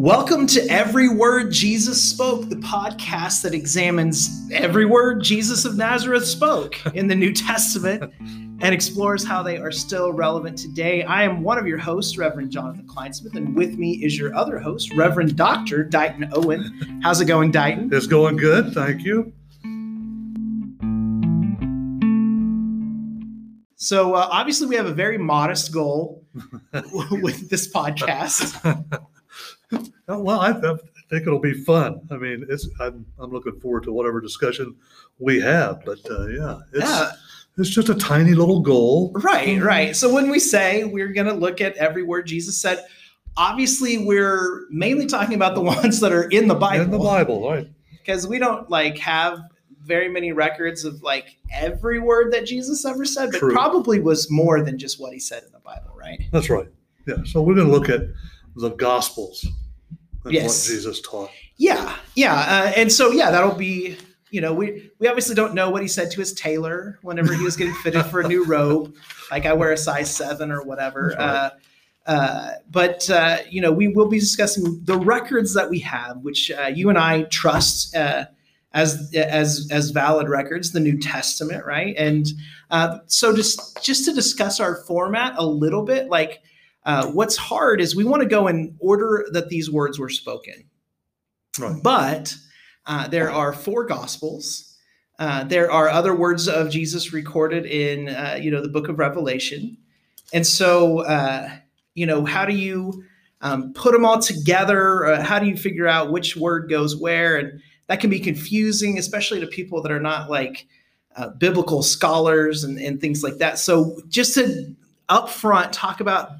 Welcome to Every Word Jesus Spoke, the podcast that examines every word Jesus of Nazareth spoke in the New Testament and explores how they are still relevant today. I am one of your hosts, Reverend Jonathan Kleinsmith, and with me is your other host, Reverend Dr. Dighton Owen. How's it going, Dighton? It's going good, thank you. So, uh, obviously, we have a very modest goal with this podcast. well, I, I, think it'll be fun. I mean, it's I'm, I'm looking forward to whatever discussion we have. But uh, yeah, it's Yeah. it's just a tiny little goal. Right, right. So when we say we're going to look at every word Jesus said, obviously we're mainly talking about the ones that are in the Bible. In the Bible, right? Because we don't like have very many records of like every word that Jesus ever said, but True. probably was more than just what he said in the Bible, right? That's right. Yeah. So we're going to look at the Gospels Yes. what Jesus taught. Yeah, yeah. Uh, and so yeah, that'll be you know we we obviously don't know what he said to his tailor whenever he was getting fitted for a new robe. Like I wear a size seven or whatever. Right. Uh, uh, but uh, you know we will be discussing the records that we have, which uh, you and I trust. Uh, as as as valid records, the New Testament, right? And uh, so just just to discuss our format a little bit, like uh, what's hard is we want to go in order that these words were spoken. Right. But uh, there are four gospels. Uh, there are other words of Jesus recorded in, uh, you know, the book of Revelation. And so, uh, you know, how do you um, put them all together? Uh, how do you figure out which word goes where? And that can be confusing, especially to people that are not like uh, biblical scholars and, and things like that. So, just to upfront talk about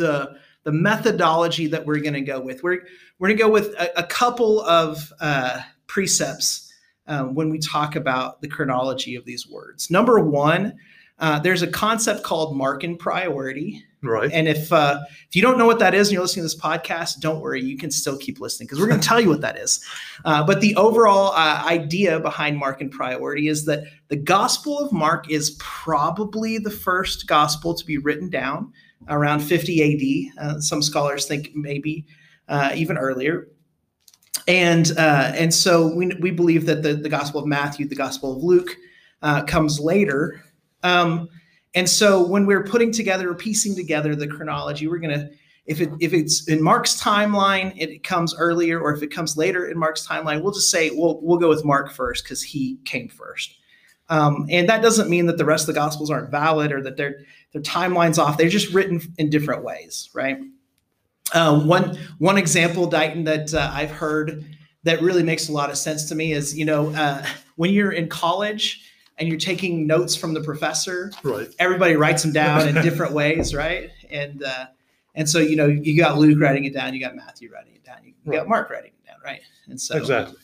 the the methodology that we're going to go with. We're we're going to go with a, a couple of uh, precepts uh, when we talk about the chronology of these words. Number one, uh, there's a concept called Markan priority, Right. and if uh, if you don't know what that is and you're listening to this podcast, don't worry, you can still keep listening because we're going to tell you what that is. Uh, but the overall uh, idea behind Markan priority is that the Gospel of Mark is probably the first gospel to be written down around 50 AD. Uh, some scholars think maybe uh, even earlier. And uh, and so we, we believe that the, the Gospel of Matthew, the Gospel of Luke, uh, comes later. Um, and so when we're putting together or piecing together the chronology, we're gonna if it if it's in Mark's timeline, it comes earlier, or if it comes later in Mark's timeline, we'll just say we'll we'll go with Mark first because he came first. Um, and that doesn't mean that the rest of the gospels aren't valid or that their their timelines off. They're just written in different ways, right? Uh, one one example, Dighton, that uh, I've heard that really makes a lot of sense to me is you know uh, when you're in college and you're taking notes from the professor, Right. everybody writes them down in different ways, right? And uh, and so you know you got Luke writing it down, you got Matthew writing it down, you, you got Mark writing it down, right? And so Exactly.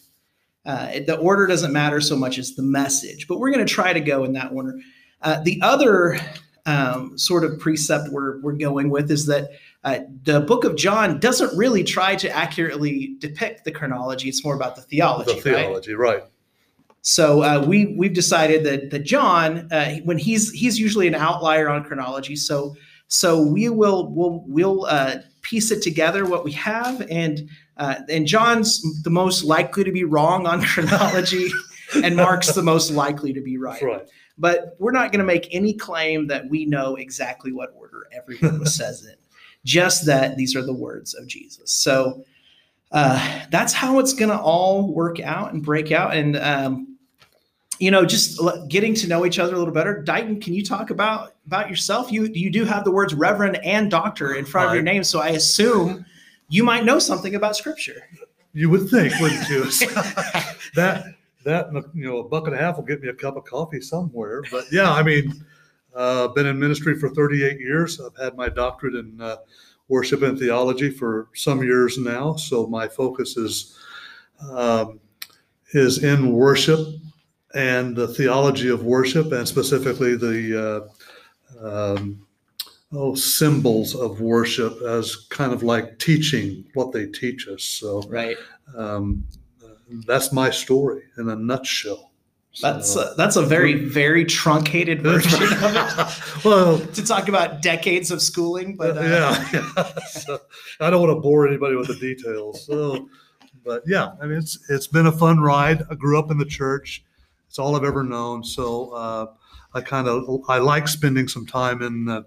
uh, it- the order doesn't matter so much as the message, but we're going to try to go in that order. Uh, the other um, sort of precept we're, we're going with is that uh, the book of John doesn't really try to accurately depict the chronology. It's more about the theology, The right? theology, right? So uh, we we've decided that that John, uh, when he's he's usually an outlier on chronology. So so we will we'll we'll uh, piece it together what we have, and uh, and John's the most likely to be wrong on chronology, and Mark's the most likely to be right. That's right. But we're not going to make any claim that we know exactly what order every word was says in. Just that these are the words of Jesus. So uh, that's how it's going to all work out and break out. And um, you know, just getting to know each other a little better. Dighton, can you talk about about yourself? You you do have the words Reverend and Doctor in front of your name, so I assume you might know something about Scripture. You would think, wouldn't you? that that and a, you know a buck and a half will get me a cup of coffee somewhere. But yeah, I mean, uh, been in ministry for 38 years. I've had my doctorate in uh, worship and theology for some years now. So my focus is um, is in worship and the theology of worship, and specifically the uh, um, oh symbols of worship as kind of like teaching what they teach us. So Right. um, that's my story in a nutshell. That's So- a, that's a very very truncated version of it well, to talk about decades of schooling. But uh, yeah, yeah. So, I don't want to bore anybody with the details. So, but yeah, I mean, it's it's been a fun ride. I grew up in the church. It's all I've ever known. So uh, I kind of I like spending some time in uh,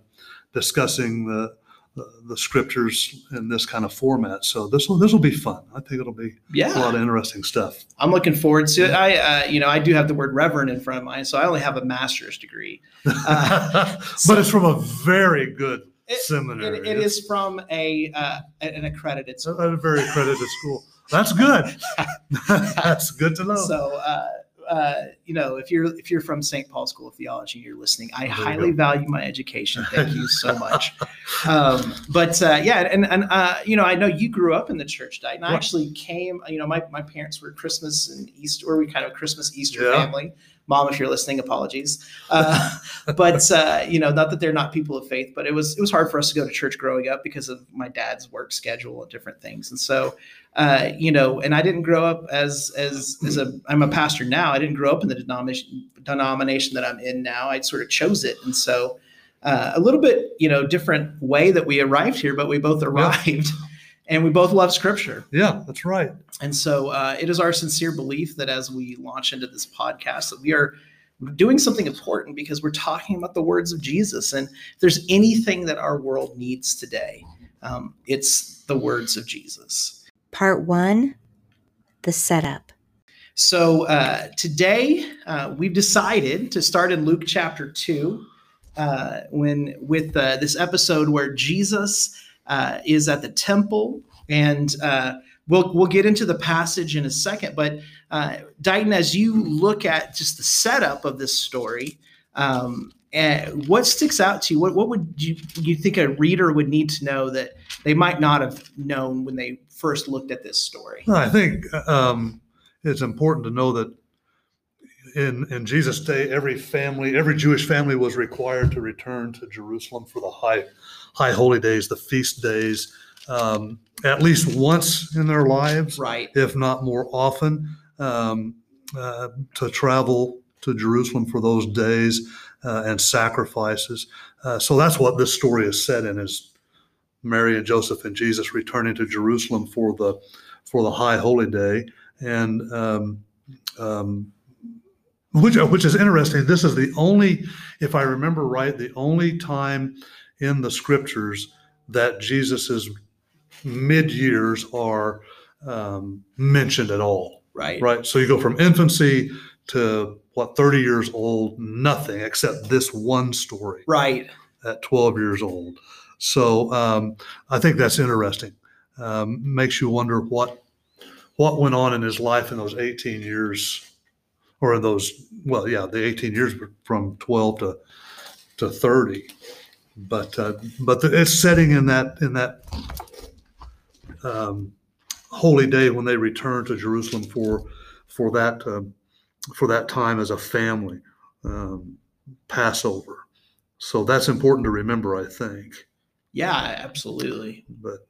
discussing the, the the scriptures in this kind of format. So this will this will be fun. I think it'll be a lot of interesting stuff. I'm looking forward to it. I uh, you know I do have the word reverend in front of mine, so I only have a master's degree. Uh, but it's from a very good It- seminary. It, it is from a uh, an accredited school. a, a very accredited school. That's good. That's good to know. So, uh, you know, if you're if you're from St. Paul School of Theology, and you're listening. I There highly value my education. Thank you so much. um, but uh, yeah, and and uh, you know, I know you grew up in the church, Dight, and I actually came. You know, my my parents were Christmas and Easter, or we kind of Christmas Easter Yeah. family. Mom, if you're listening, apologies. Uh, but uh, you know, not that they're not people of faith, but it was it was hard for us to go to church growing up because of my dad's work schedule and different things. And so, uh, you know, and I didn't grow up as as as a I'm a pastor now. I didn't grow up in the denomination denomination that I'm in now. I sort of chose it, and so uh, a little bit, you know, different way that we arrived here, but we both arrived. And we both love scripture. yeah, that's right. And so uh, it is our sincere belief that as we launch into this podcast, that we are doing something important because we're talking about the words of Jesus. And if there's anything that our world needs today, um, it's the words of Jesus. Part one The Setup. So uh, today uh, we've decided to start in Luke chapter two, uh, when with uh, this episode where Jesus uh, is at the temple, and uh, we'll we'll get into the passage in a second. But uh, Dighton, as you look at just the setup of this story, um, and what sticks out to you? What what would you you think a reader would need to know that they might not have known when they first looked at this story? I think um, it's important to know that in in Jesus' day, every family, every Jewish family was required to return to Jerusalem for the high high holy days, the feast days, um, at least once in their lives, Right. if not more often, um, uh, to travel to Jerusalem for those days uh, and sacrifices. Uh, so that's what this story is set in: is Mary and Joseph and Jesus returning to Jerusalem for the for the high holy day, and um, um, which which is interesting. This is the only, if I remember right, the only time in the scriptures that Jesus's mid years are um, mentioned at all. Right. Right. So you go from infancy to what 30 years old, nothing except this one story Right. at 12 years old. So um, I think that's interesting. Um, makes you wonder what what went on in his life in those 18 years, or in those well, yeah, the 18 years from 12 to to 30. But uh, but the, it's setting in that in that um, holy day when they return to Jerusalem for for that um, for that time as a family, um, Passover. So that's important to remember, I think. Yeah, absolutely. But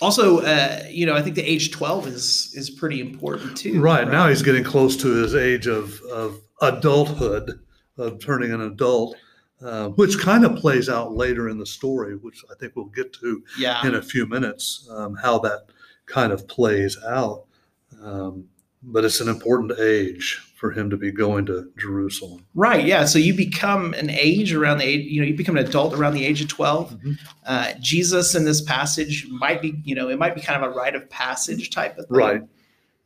Also, uh, you know, I think the age 12 is is pretty important too. right now he's getting close to his age of, of adulthood, of turning an adult, uh, which kind of plays out later in the story, which I think we'll get to Yeah. in a few minutes, um, how that kind of plays out. Um, but it's an important age for him to be going to Jerusalem. Right. Yeah. So you become an age around the age, you know, you become an adult around the age of 12. Mhm. Uh, Jesus in this passage might be, you know, it might be kind of a rite of passage type of thing. Right.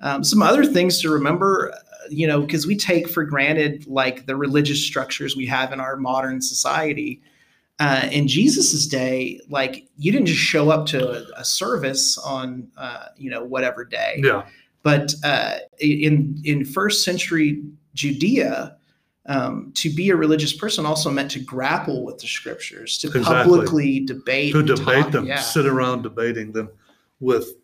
Um, some other things to remember, you know, because we take for granted like the religious structures we have in our modern society. Uh, in Jesus's day, like you didn't just show up to a, a service on, uh, you know, whatever day. Yeah. But uh, in in first century Judea, um, to be a religious person also meant to grapple with the scriptures, to Exactly. publicly debate, to debate talk- them, Yeah. sit around debating them with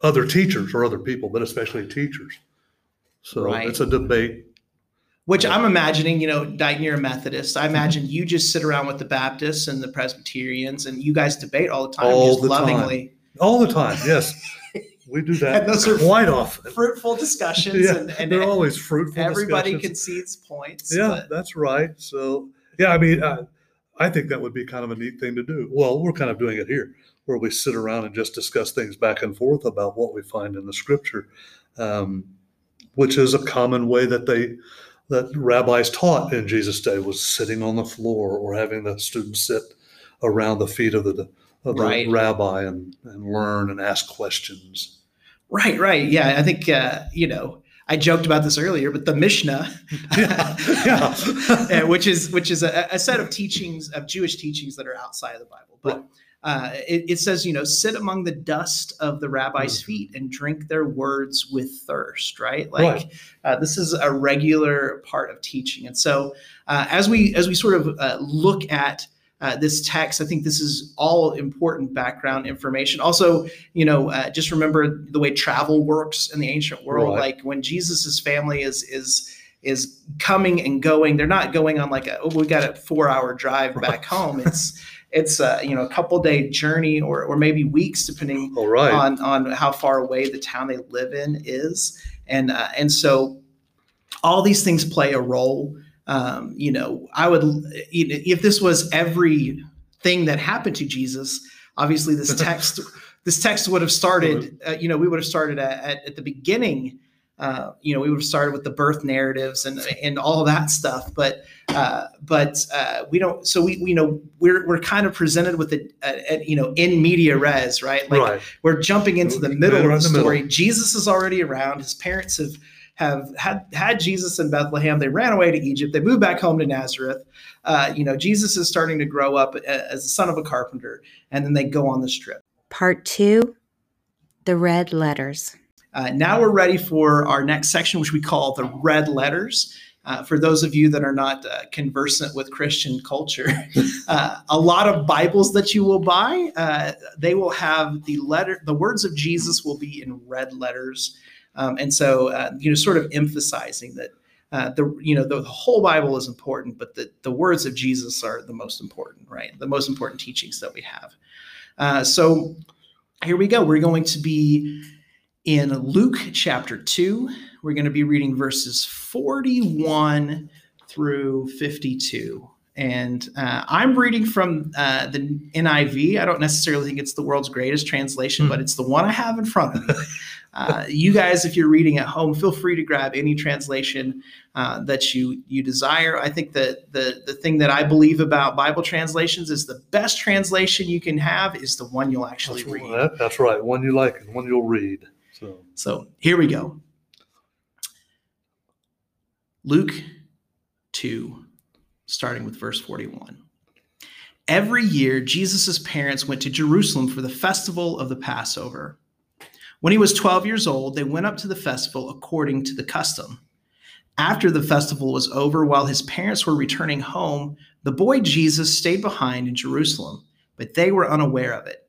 other teachers or other people, but especially teachers. So Right. it's a debate. Which I'm imagining, you know, Dighton, you're a Methodist. I imagine you just sit around with the Baptists and the Presbyterians, and you guys debate all the time, All just the time. lovingly. All the time, yes. we do that And those are quite often. Fruitful discussions, Yeah, and, and they're always fruitful. everybody concedes points. Yeah, but- that's right. So, yeah, I mean, I, I think that would be kind of a neat thing to do. Well, we're kind of doing it here, where we sit around and just discuss things back and forth about what we find in the scripture, um, which is a common way that they that rabbis taught in Jesus' day was sitting on the floor or having the students sit around the feet of the of the Right. rabbi and, and learn and ask questions. Right, right. Yeah, I think uh, you know I joked about this earlier, but the Mishnah, Yeah, yeah. uh, which is which is a, a set of teachings of Jewish teachings that are outside of the Bible, but. Right. Uh, it, it says, you know, sit among the dust of the rabbis' Mhm. feet and drink their words with thirst, right? Like Right. uh, this is a regular part of teaching, and so uh, as we as we sort of uh, look at uh, this text, I think this is all important background information. Also, you know, uh, just remember the way travel works in the ancient world. Right. Like when Jesus's family is is is coming and going, they're not going on like a oh we got a four hour drive back home. It's it's uh, you know a couple day journey or or maybe weeks depending right. on on how far away the town they live in is, and uh, and so all these things play a role. Um, you know, I would if this was every thing that happened to Jesus. Obviously, this text this text would have started. Uh, you know, we would have started at, at, at the beginning. Uh, you know, we would have started with the birth narratives and and all that stuff. But uh, but uh, we don't. So we, we you know we're we're kind of presented with it, uh, you know, in media res, right? Like right. we're jumping into the Right middle of around the the middle. story. Jesus is already around. His parents have have had had Jesus in Bethlehem. They ran away to Egypt. They moved back home to Nazareth. Uh, you know, Jesus is starting to grow up as the son of a carpenter, and then they go on this trip. Part two The Red Letters. Uh, now we're ready for our next section, which we call the red letters. Uh, for those of you that are not uh, conversant with Christian culture, uh, a lot of Bibles that you will buy, uh, they will have the letter, the words of Jesus will be in red letters, um, and so uh, you know, sort of emphasizing that uh, the you know the, whole Bible is important, but the the words of Jesus are the most important, right? The most important teachings that we have. So here we go. We're going to be in Luke chapter 2. We're going to be reading verses 41 through 52. And uh, I'm reading from uh, the NIV. I don't necessarily think it's the world's greatest translation, Hmm. but it's the one I have in front of me. Uh, you guys, if you're reading at home, feel free to grab any translation uh, that you you desire. I think that the the thing that I believe about Bible translations is the best translation you can have is the one you'll actually That's, read. that- that's right. One you like and one you'll read. So here we go. Luke 2, starting with verse 41. Every year, Jesus' parents went to Jerusalem for the festival of the Passover. When he was 12 years old, they went up to the festival according to the custom. After the festival was over, while his parents were returning home, the boy Jesus stayed behind in Jerusalem, but they were unaware of it.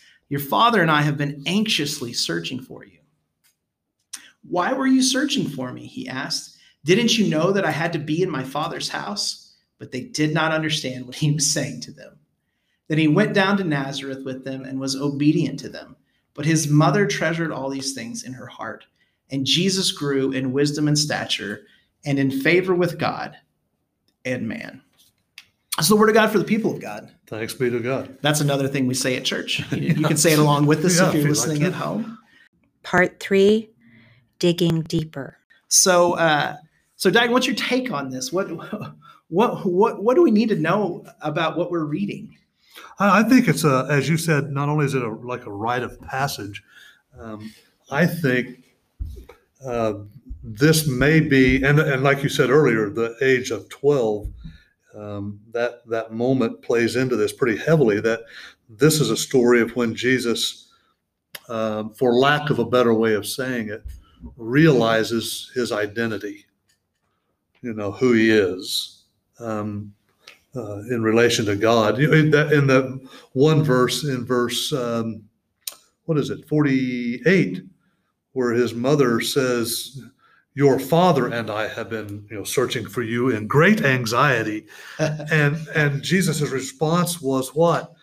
Your father and I have been anxiously searching for you. Why were you searching for me? He asked. Didn't you know that I had to be in my father's house? But they did not understand what he was saying to them. Then he went down to Nazareth with them and was obedient to them. But his mother treasured all these things in her heart. And Jesus grew in wisdom and stature and in favor with God and man. That's the word of God for the people of God. thanks be to God. That's another thing we say at church. You, you can say it along with us Yeah, if if you're you'd like listening at home. Part three Digging Deeper. So, uh, so Dag, what's your take on this? What, what, what, what do we need to know about what we're reading? I, I think it's a, as you said, not only is it a, like a rite of passage, um, I think uh, this may be, and, and like you said earlier, the age of 12, um, that, that moment plays into this pretty heavily, that this is a story of when Jesus, um, for lack of a better way of saying it, realizes his identity, you know, who he is um, uh, in relation to God. You know, in, that, in the one verse, in verse, um, what is it, 48, where his mother says, your father and I have been, you know, searching for you in great anxiety. and and Jesus' response was what?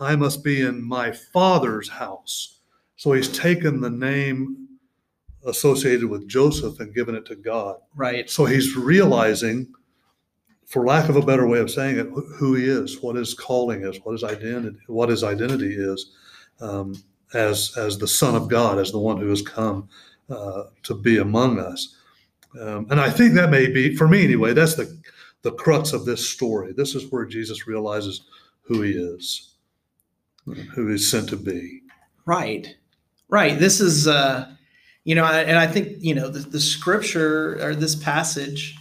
I must be in my father's house. So he's taken the name associated with Joseph and given it to God. Right. So he's realizing, for lack of a better way of saying it, who he is, what his calling is, what his identity, what his identity is, um, as as the Son of God, as the one who has come uh, to be among us. Um, and I think that may be, for me anyway, that's the the crux of this story. This is where Jesus realizes who he is, who he's sent to be. Right. Right. This is, uh, you know, and I think, you know, the, the scripture or this passage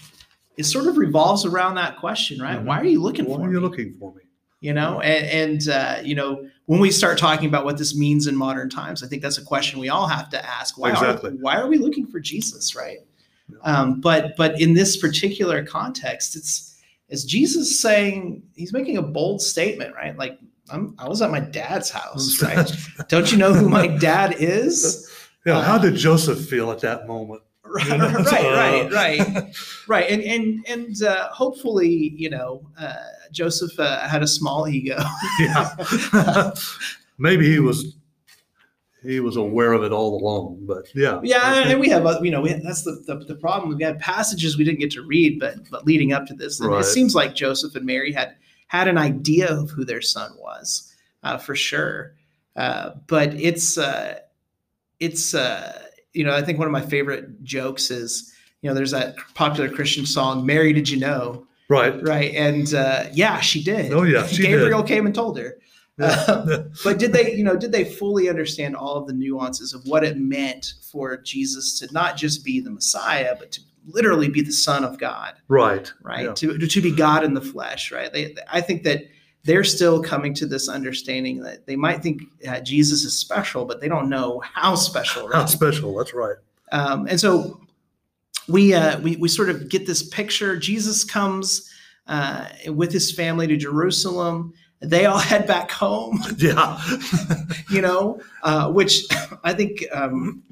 it sort of revolves around that question, right? Mm-hmm. Why are you looking Why for are me? you looking for me? You know, and, and uh, you know, when we start talking about what this means in modern times, I think that's a question we all have to ask. Why exactly. are why are we looking for Jesus, right? Um, but but in this particular context, it's is Jesus saying he's making a bold statement, right? Like I'm, I was at my dad's house, right? Don't you know who my dad is? Yeah. Uh, how did Joseph feel at that moment? Right, you know? right, right, right, right, and and and uh, hopefully, you know, uh, Joseph uh, had a small ego. yeah, maybe he was he was aware of it all along. But yeah, yeah, and we have uh, you know we, that's the, the, the problem. We had passages we didn't get to read, but but leading up to this, right. it seems like Joseph and Mary had had an idea of who their son was uh, for sure. Uh, but it's uh, it's uh, you know I think one of my favorite jokes is you know there's that popular Christian song "Mary Did You Know." Right. Right. And uh, yeah, she did. Oh yeah, she Gabriel did. came and told her. Uh, but did they, you know, did they fully understand all of the nuances of what it meant for Jesus to not just be the Messiah, but to literally be the Son of God? Right. Right. Yeah. To to be God in the flesh. Right. They, I think that they're still coming to this understanding that they might think uh, Jesus is special, but they don't know how special. Right? How special? That's right. Um, and so we uh, we we sort of get this picture. Jesus comes uh, with his family to Jerusalem they all head back home. Yeah. you know, uh, which I think um,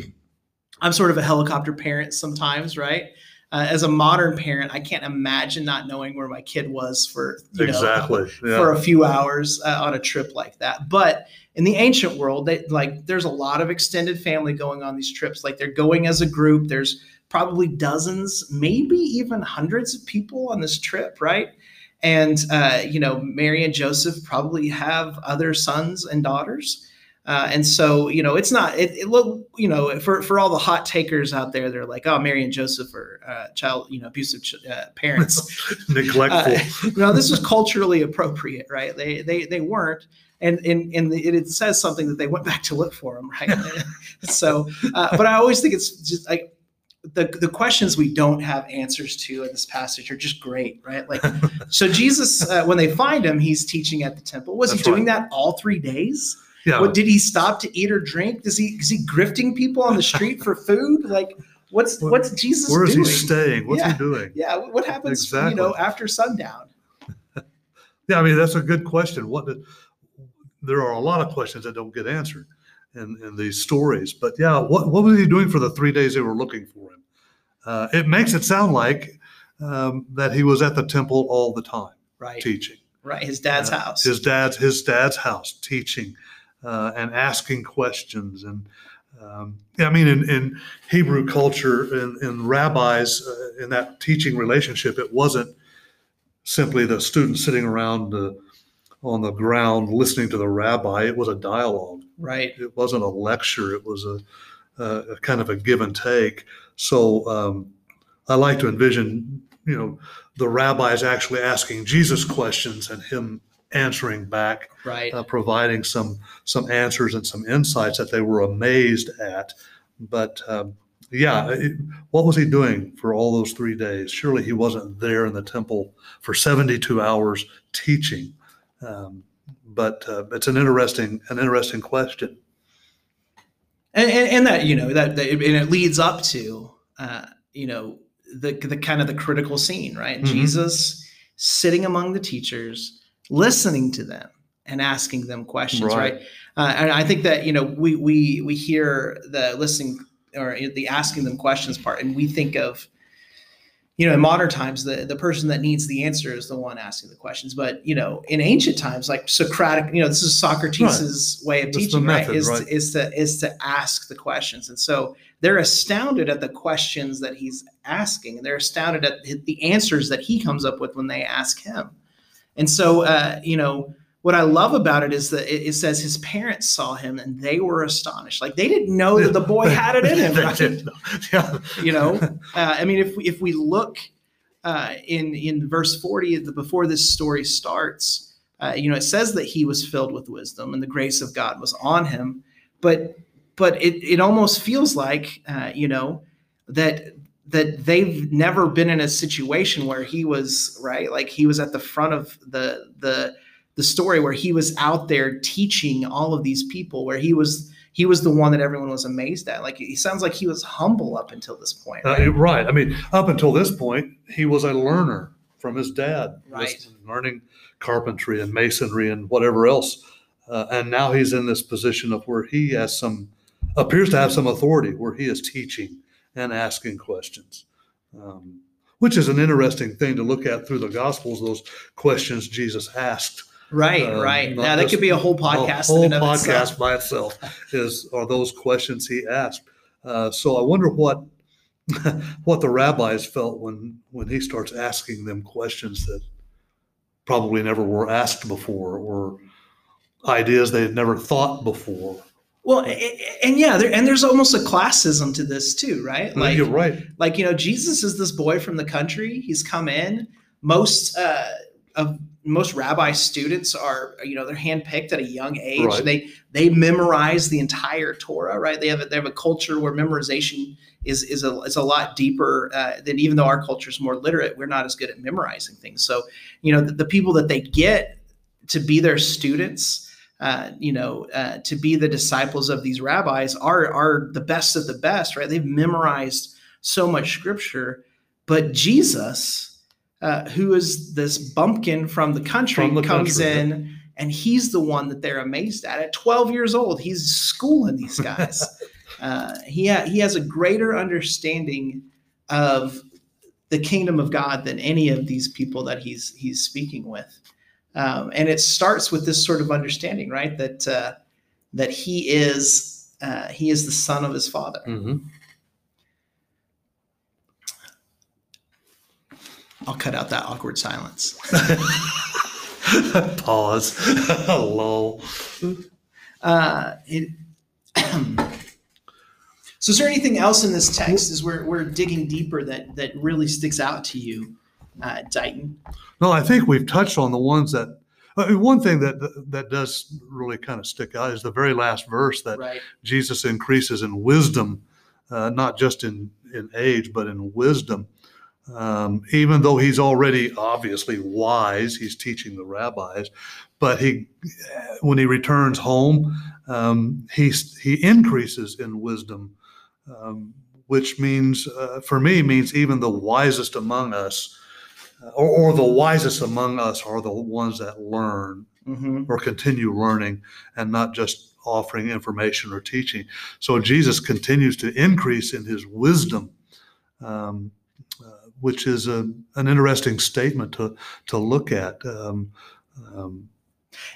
I'm sort of a helicopter parent sometimes, right? Uh, as a modern parent, I can't imagine not knowing where my kid was for you exactly know, yeah. for a few hours uh, on a trip like that. But in the ancient world, they like there's a lot of extended family going on these trips. Like they're going as a group. There's probably dozens, maybe even hundreds of people on this trip, right? And, uh, you know, Mary and Joseph probably have other sons and daughters. Uh, and so, you know, it's not, it, it, look, you know, for, for all the hot takers out there, they're like, oh, Mary and Joseph are uh, child, you know, abusive ch- uh, parents. Neglectful. you know, this was culturally appropriate, right? They, they, they weren't. And, and, and it, it says something that they went back to look for them, right? so, uh, but I always think it's just like, the, the questions we don't have answers to in this passage are just great, right? Like, so Jesus, uh, when they find him, he's teaching at the temple. Was That's he doing right. that all three days? Yeah. What did he stop to eat or drink? Does he is he grifting people on the street for food? Like, what's what's Jesus? Where is doing? he staying? What's yeah. he doing? Yeah, what happens? Exactly. You know, after sundown. yeah, I mean that's a good question. What did, there are a lot of questions that don't get answered in, in these stories. But yeah, what what was he doing for the three days they were looking for him? Uh, it makes it sound like um, that he was at the temple all the time, right? Teaching, right? His dad's uh, house. His dad's his dad's house, teaching uh, and asking questions, and um, I mean, in, in Hebrew culture, in, in rabbis, uh, in that teaching relationship, it wasn't simply the student sitting around on the ground listening to the rabbi. It was a dialogue, right? It wasn't a lecture. It was a, a kind of a give and take. So um, I like to envision, you know, the rabbis actually asking Jesus questions and him answering back, right? Uh, providing some some answers and some insights that they were amazed at. But um, yeah, it, what was he doing for all those three days? Surely he wasn't there in the temple for seventy-two hours teaching. Um, but uh, it's an interesting an interesting question. and, and, and that you know that, that and it leads up to uh, you know the the kind of the critical scene, right? Mhm. Jesus sitting among the teachers, listening to them and asking them questions, Right. right? Uh, and I think that you know we we we hear the listening or the asking them questions part, and we think of you know in modern times the the person that needs the answer is the one asking the questions. But you know in ancient times like socratic you know this is socrates's way of That's teaching method, right is right. is to is to ask the questions. And so they're astounded at the questions that he's asking and they're astounded at the answers that he comes up with when they ask him. And so uh, you know what i love about it is that it, says his parents saw him and they were astonished like they didn't know that the boy had it in him right? know. Yeah. you know uh, i mean if we, if we look uh, in in verse 40 the- before this story starts uh, you know it says that he was filled with wisdom and the grace of god was on him but but it, it almost feels like uh, you know that that they've never been in a situation where he was right like he was at the front of the the the story where he was out there teaching all of these people where he was he was the one that everyone was amazed at like he sounds like he was humble up until this point Uh, right? right. I mean, up until this point, he was a learner from his dad, Right. learning carpentry and masonry and whatever else. Uh, and now he's in this position of where he has some, appears to have some authority, where he is teaching and asking questions, um, which is an interesting thing to look at through the Gospels. Those questions Jesus asked. Right, Um, right. Yeah, that could be a whole podcast. A whole podcast itself. by itself is are those questions he asked. Uh, so I wonder what what the rabbis felt when when he starts asking them questions that probably never were asked before or ideas they had never thought before. Well, a- a- and yeah, there, and there's almost a classism to this too, right? Like, You're right. like you know, Jesus is this boy from the country. He's come in. Most uh, of most rabbi students are, you know, they're handpicked at a young age. Right. They they memorize the entire Torah, right? They have a, they have a culture where memorization is is a is a lot deeper uh, than even though our culture is more literate, we're not as good at memorizing things. So, you know, the, the people that they get to be their students. Uh, you know, uh, to be the disciples of these rabbis are are the best of the best, right? They've memorized so much scripture, but Jesus, uh, who is this bumpkin from the country, From the comes country, yeah. in and he's the one that they're amazed at. At 12 years old, he's schooling these guys. uh, he ha- he has a greater understanding of the kingdom of God than any of these people that he's he's speaking with. Um, and it starts with this sort of understanding, right? That uh, that he is uh, he is the son of his father. hmm I'll cut out that awkward silence. Pause. Lol. Uh, it, so, is there anything else in this text as we're, we're digging deeper that that really sticks out to you, uh, Dighton? No, I think we've touched on the ones that. I mean, one thing that that does really kind of stick out is the very last verse that Right. Jesus increases in wisdom, uh, not just in, in age, but in wisdom. Um, even though he's already obviously wise, he's teaching the rabbis, but he, when he returns home, um, he's, he increases in wisdom, um, which means, uh, for me, means even the wisest among us, uh, or, or the wisest among us are the ones that learn hmm or continue learning and not just offering information or teaching. So Jesus continues to increase in his wisdom, um, which is a, an interesting statement to, to look at. Um, um,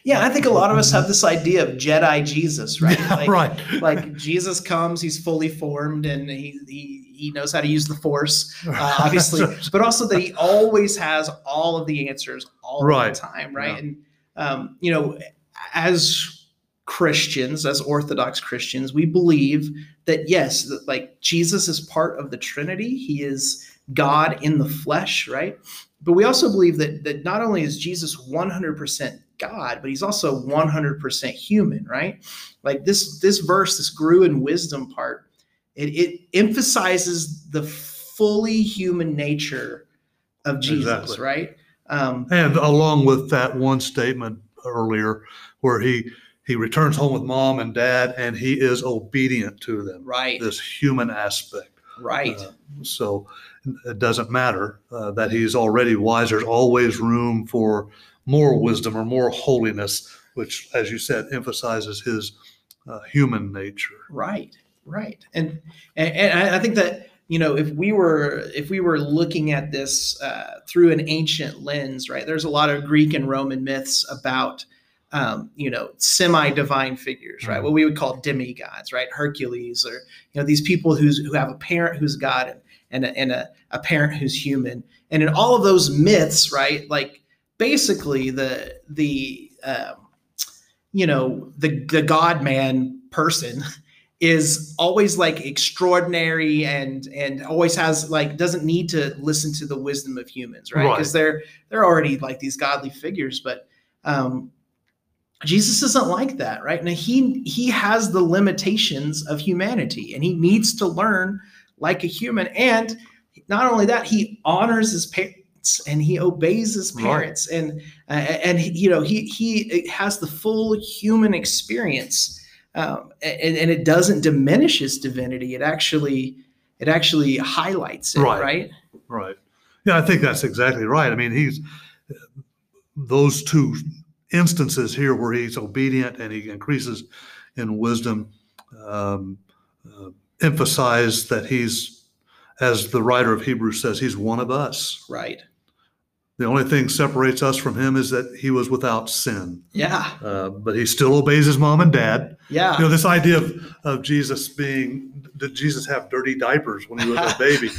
Yeah, I think a lot of us have this idea of Jedi Jesus, right? yeah, Like, right. like Jesus comes, he's fully formed, and he he, he knows how to use the Force, uh, obviously, but also that he always has all of the answers all Right. the time, right? Yeah. And um, you know, as Christians, as Orthodox Christians, we believe that yes, that like Jesus is part of the Trinity. He is God in the flesh, right? But we also believe that that not only is Jesus 100% God, but he's also 100% human, right? Like this this verse, this grew in wisdom part, it, it emphasizes the fully human nature of Jesus, Exactly. right? Um, And along with that one statement earlier, where he he returns home with mom and dad, and he is obedient to them. Right. This human aspect. Right. Uh, so it doesn't matter uh, that he's already wise. There's always room for more wisdom or more holiness, which, as you said, emphasizes his uh, human nature. Right, right, and, and and I think that you know if we were if we were looking at this uh, through an ancient lens, right? There's a lot of Greek and Roman myths about um, you know semi-divine figures, right? Mhm. What we would call demigods, right? Hercules, or you know these people who's who have a parent who's God and and a, and a, a parent who's human, and in all of those myths, right? Like basically the the um, you know the the god man person is always like extraordinary and and always has like doesn't need to listen to the wisdom of humans right Right. because they're they're already like these godly figures but um jesus isn't like that right now he he has the limitations of humanity and he needs to learn like a human and not only that he honors his parents and he obeys his Right. parents and uh, and you know he he has the full human experience um, and, and it doesn't diminish his divinity it actually it actually highlights it Right. right, Right. Yeah, I think that's exactly right. I mean, he's those two instances here where he's obedient and he increases in wisdom um, uh, emphasize that he's, as the writer of Hebrews says, he's one of us. right The only thing separates us from him is that he was without sin, yeah uh, but he still obeys his mom and dad. yeah You know, this idea of, of Jesus being, did Jesus have dirty diapers when he was a baby?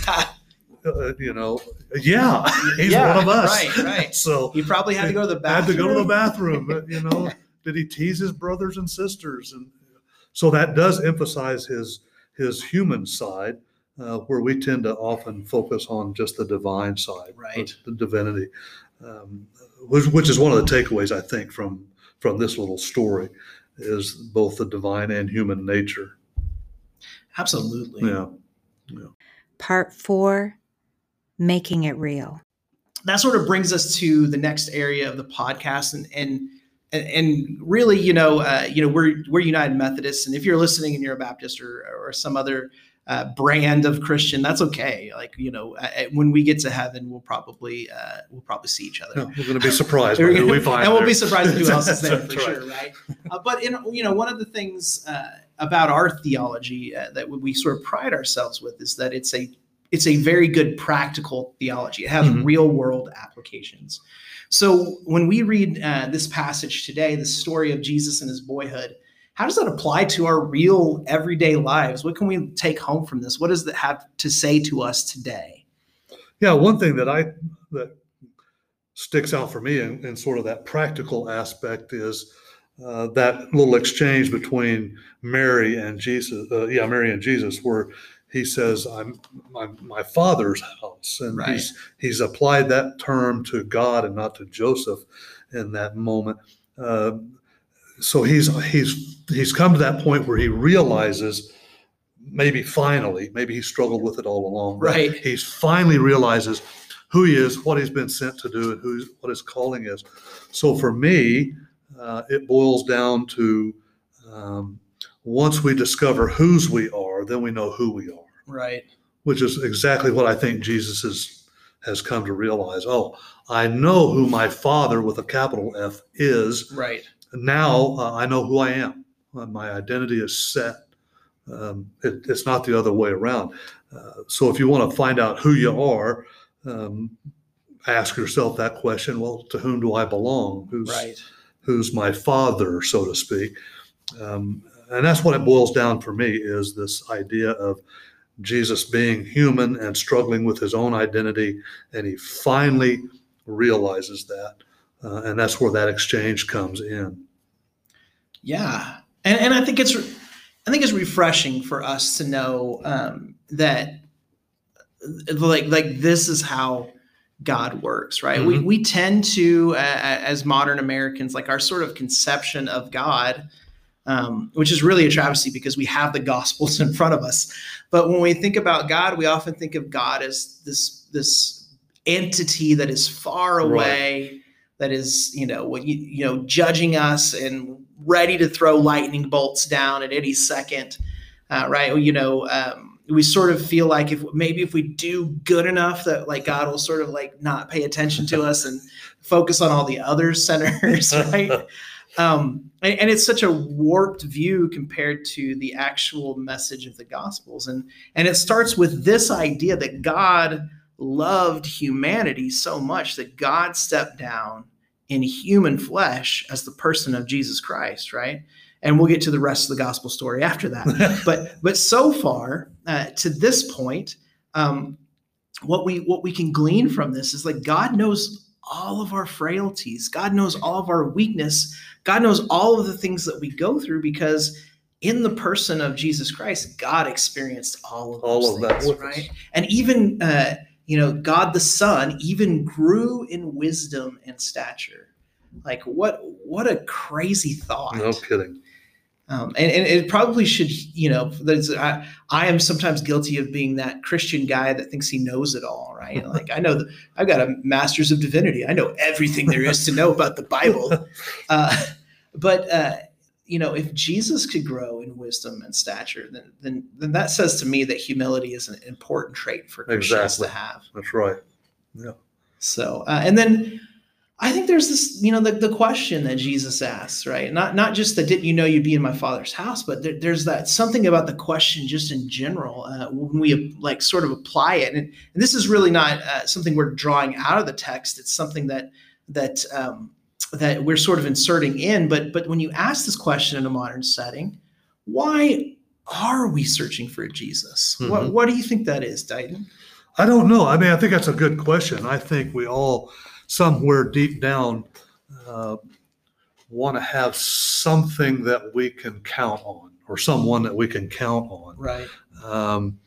Uh, you know, yeah, he's Yeah, one of us. right, right. So he probably had to go to the bathroom. had to go to the bathroom. but, You know, did he tease his brothers and sisters? And so that does emphasize his his human side, uh, where we tend to often focus on just the divine side, Right. the, the divinity, um, which, which is one of the takeaways I think from from this little story is both the divine and human nature. absolutely Yeah. Part four Making It Real. that sort of brings us to the next area of the podcast and and and, and really you know uh, you know we're we're united methodists and if you're listening and you're a baptist or or some other uh, brand of christian that's okay like you know uh, when we get to heaven we'll probably uh, we'll probably see each other Yeah, we're going to be surprised by who we find. and we'll be surprised who else is there for right. sure, right? Uh, but in you know, one of the things uh, about our theology uh, that we sort of pride ourselves with is that it's a it's a very good practical theology. It has Mhm. real world applications. So when we read uh, this passage today, the story of Jesus and his boyhood, how does that apply to our real everyday lives? What can we take home from this? What does that have to say to us today? Yeah, one thing that I that sticks out for me in, sort of that practical aspect is uh, that little exchange between Mary and Jesus. Uh, yeah, Mary and Jesus, where he says, "I'm my, my father's house," and Right. he's he's applied that term to God and not to Joseph in that moment. Uh, so he's he's he's come to that point where he realizes maybe finally maybe he struggled with it all along Right. he's finally realizes who he is what he's been sent to do and who's what his calling is so for me uh, it boils down to um, once we discover whose we are then we know who we are Right. which is exactly what i think jesus is, has come to realize oh i know who my father with a capital f is Right. now uh, I know who I am. Uh, my identity is set. Um, it, it's not the other way around. Uh, so if you want to find out who you are, um, ask yourself that question. Well, to whom do I belong? Who's Right. who's my father, so to speak? Um, and that's what it boils down for me is this idea of Jesus being human and struggling with his own identity, and he finally realizes that. Uh, and that's where that exchange comes in. Yeah, and and I think it's I think it's refreshing for us to know um, that like like this is how God works, right? We Mhm. we tend to uh, as modern Americans like our sort of conception of God. Um, which is really a travesty because we have the gospels in front of us. But when we think about God, we often think of God as this this entity that is far Right. away, that is you know what you you know judging us and ready to throw lightning bolts down at any second, uh, right? You know, um, we sort of feel like if maybe if we do good enough that like God will sort of like not pay attention to us and focus on all the other sinners, right? Um, and, and it's such a warped view compared to the actual message of the Gospels, and and it starts with this idea that God loved humanity so much that God stepped down in human flesh as the person of Jesus Christ, right? And we'll get to the rest of the gospel story after that. but but so far uh, to this point, um, what we what we can glean from this is like God knows all of our frailties. God knows all of our weakness. God knows all of the things that we go through because in the person of Jesus Christ, God experienced all of All of that things, us. right? And even uh, you know, God the Son even grew in wisdom and stature. Like what what a crazy thought. No kidding. Um, and, and it probably should, you know, there's, I, I am sometimes guilty of being that Christian guy that thinks he knows it all, right? Like I know that I've got a master's of divinity. I know everything there is to know about the Bible. Uh, but, uh, you know, if Jesus could grow in wisdom and stature, then, then, then that says to me that humility is an important trait for Christians Exactly. to have. That's right. Yeah. So, uh, and then I think there's this, you know, the, the question that Jesus asks, right? Not not just that didn't you know you'd be in my father's house, but there, there's that something about the question just in general uh, when we like sort of apply it. And, and this is really not uh, something we're drawing out of the text. It's something that that um, that we're sort of inserting in. But but when you ask this question in a modern setting, why are we searching for Jesus? What Mhm. what do you think that is, Dighton? I don't know. I mean, I think that's a good question. I think we all, somewhere deep down, uh, want to have something that we can count on, or someone that we can count on. Right. Um,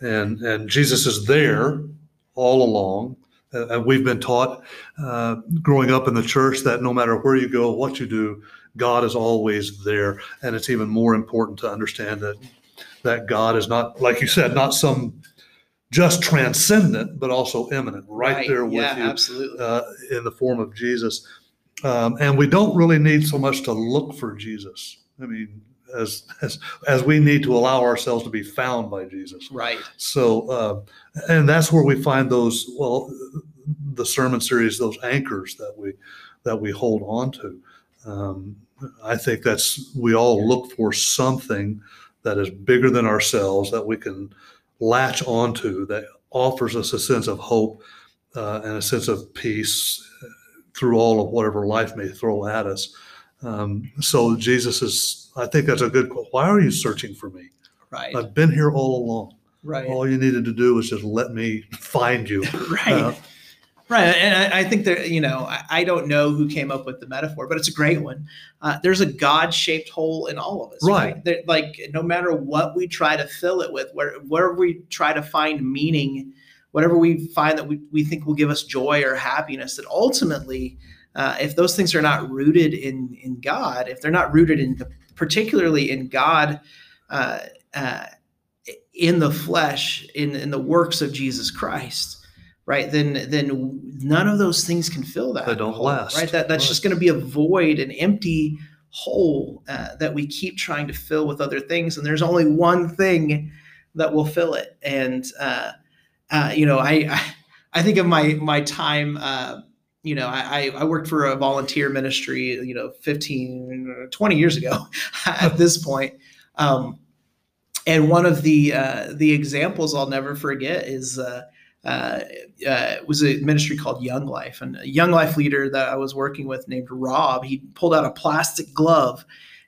and and Jesus is there all along. Uh, and we've been taught uh, growing up in the church that no matter where you go, what you do, God is always there. And it's even more important to understand that that God is not, like you said, not some just transcendent, but also immanent, right, there with yeah, you absolutely. uh, in the form of Jesus. Um, and we don't really need so much to look for Jesus. I mean, as as as we need to allow ourselves to be found by Jesus. Right. So, uh, and that's where we find those well, the sermon series, those anchors that we that we hold on to. Um, I think that's we all look for something that is bigger than ourselves that we can latch onto that offers us a sense of hope uh, and a sense of peace through all of whatever life may throw at us. Um, so Jesus is, I think that's a good. que- Why are you searching for me? Right. I've been here all along. right. All you needed to do was just let me find you. right. Uh, right. And I, I think that, you know, I, I don't know who came up with the metaphor, but it's a great one. Uh, there's a God shaped hole in all of us. Right. There- like, no matter what we try to fill it with, where, wherever we try to find meaning, whatever we find that we, we think will give us joy or happiness, that ultimately, uh, if those things are not rooted in, in God, if they're not rooted in, the, particularly in God, uh, uh, in the flesh, in, in the works of Jesus Christ, right? Then then none of those things can fill that. They don't hole, last. right? That that's Right. just going to be a void, an empty hole uh, that we keep trying to fill with other things, and there's only one thing that will fill it. And uh, uh, you know, I, I I think of my my time. Uh, you know, I, I worked for a volunteer ministry, you know, 15, 20 years ago at this point. Um, and one of the uh, the examples I'll never forget is uh, uh, was a ministry called Young Life, and a Young Life leader that I was working with named Rob. He pulled out a plastic glove,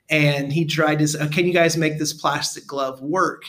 and he tried to. say, Can you guys make this plastic glove work?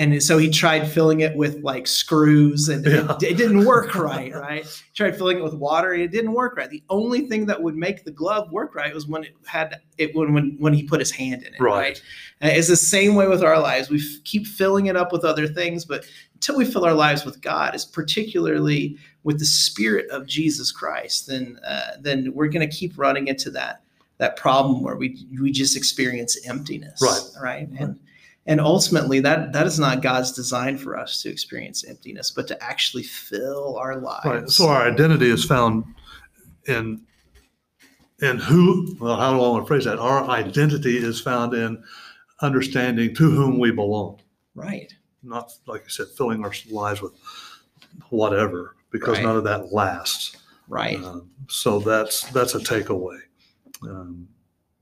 And so he tried filling it with like screws, and Yeah. it, it didn't work right. Right? He tried filling it with water, and it didn't work right. The only thing that would make the glove work right was when it had it when when when he put his hand in it. Right. Uh, It's the same way with our lives. We f- keep filling it up with other things, but until we fill our lives with God, is particularly with the Spirit of Jesus Christ, then uh, then we're going to keep running into that that problem where we we just experience emptiness, Right. Right, and and ultimately that that is not God's design for us to experience emptiness, but to actually fill our lives. Right. So our identity is found in and who, well, how do I want to phrase that? Our identity is found in understanding to whom we belong, Right. Not, like I said, filling our lives with whatever, because Right. none of that lasts. Right. Um, so that's that's a takeaway. Um,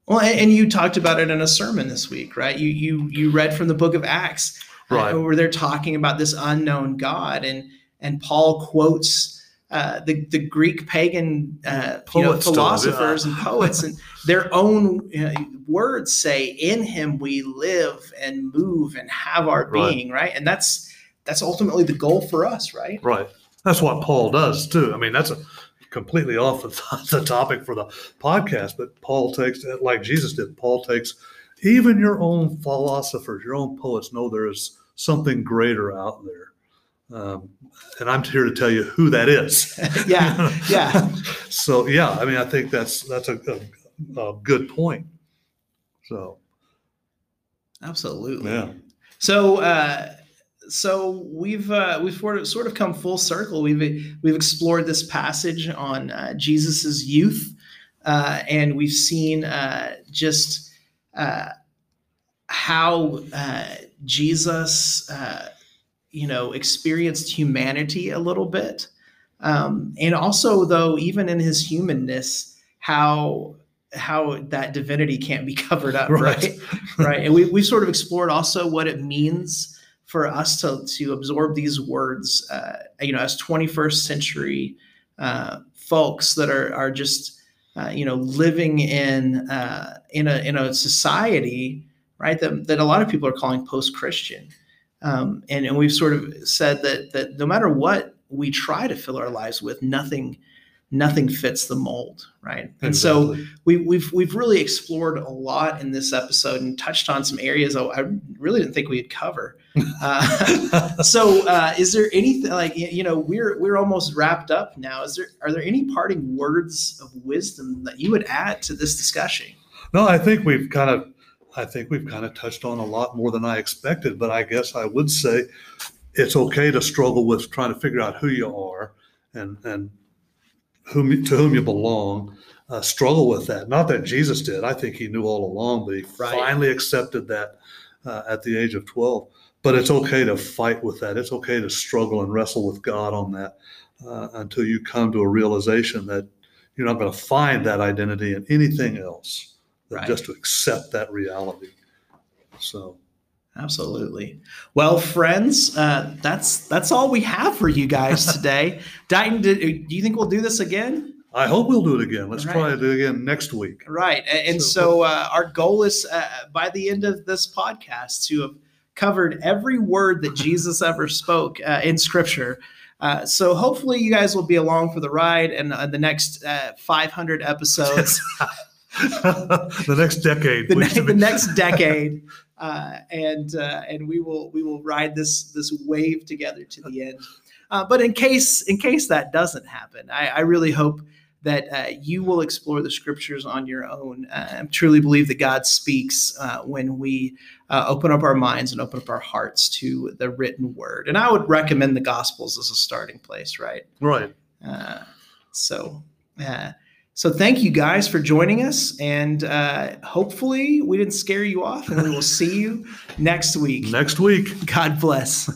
Well, and, and you talked about it in a sermon this week, right? You you you read from the book of Acts, uh, Right. where they're talking about this unknown God, and and Paul quotes uh, the the Greek pagan uh, you know, philosophers and poets, and their own uh, words say, "In Him we live and move and have our Right. being," right? And that's that's ultimately the goal for us, right? right. That's what Paul does too. I mean, that's a completely off the, the topic for the podcast, but Paul takes like Jesus did. Paul takes even your own philosophers, your own poets know there is something greater out there. Um, and I'm here to tell you who that is. yeah, yeah. so yeah, I mean, I think that's that's a, a, a good point. So Absolutely. yeah, So, uh, so we've uh, we've sort of, sort of come full circle. We've we've explored this passage on uh, Jesus's youth, uh, and we've seen uh, just uh, how uh, Jesus, uh, you know, experienced humanity a little bit, um, and also though even in his humanness, how how that divinity can't be covered up, Right. right? right and we, we sort of explored also what it means for us to, to absorb these words uh, you know as 21st century uh, folks that are, are just uh, you know living in uh, in a in a society right that, that a lot of people are calling post-christian um, and, and we've sort of said that that no matter what we try to fill our lives with nothing nothing fits the mold right and so we, we've we've really explored a lot in this episode and touched on some areas I, I really didn't think we'd cover. Uh, so, uh, is there anything like you know we're we're almost wrapped up now? Is there are there any parting words of wisdom that you would add to this discussion? No, I think we've kind of, I think we've kind of touched on a lot more than I expected. But I guess I would say it's okay to struggle with trying to figure out who you are and and whom to whom you belong. Uh, struggle with that. Not that Jesus did. I think he knew all along, but he Right. finally accepted that uh, at the age of twelve. But it's okay to fight with that. It's okay to struggle and wrestle with God on that uh, until you come to a realization that you're not going to find that identity in anything else than Right. just to accept that reality. So, Absolutely. Well, friends, uh, that's that's all we have for you guys today. Dighton, do you think we'll do this again? I hope we'll do it again. Let's Right. try it again next week. Right. And So- so, uh, our goal is uh, by the end of this podcast to have covered every word that Jesus ever spoke uh, in Scripture. Uh, so hopefully you guys will be along for the ride and uh, the next uh, 500 episodes, the next decade. the, ne- the next decade, uh, and uh, and we will we will ride this this wave together to the end. Uh, but in case in case that doesn't happen, I, I really hope that uh, you will explore the scriptures on your own. Uh, I truly believe that God speaks uh, when we uh, open up our minds and open up our hearts to the written word. And I would recommend the Gospels as a starting place, right? Right. Uh, so, uh, so thank you guys for joining us, and uh, hopefully we didn't scare you off. And we will see you next week. Next week. God bless.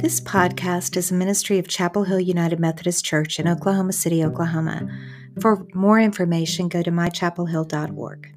This podcast is a ministry of Chapel Hill United Methodist Church in Oklahoma City, Oklahoma. For more information, go to mychapelhill.org.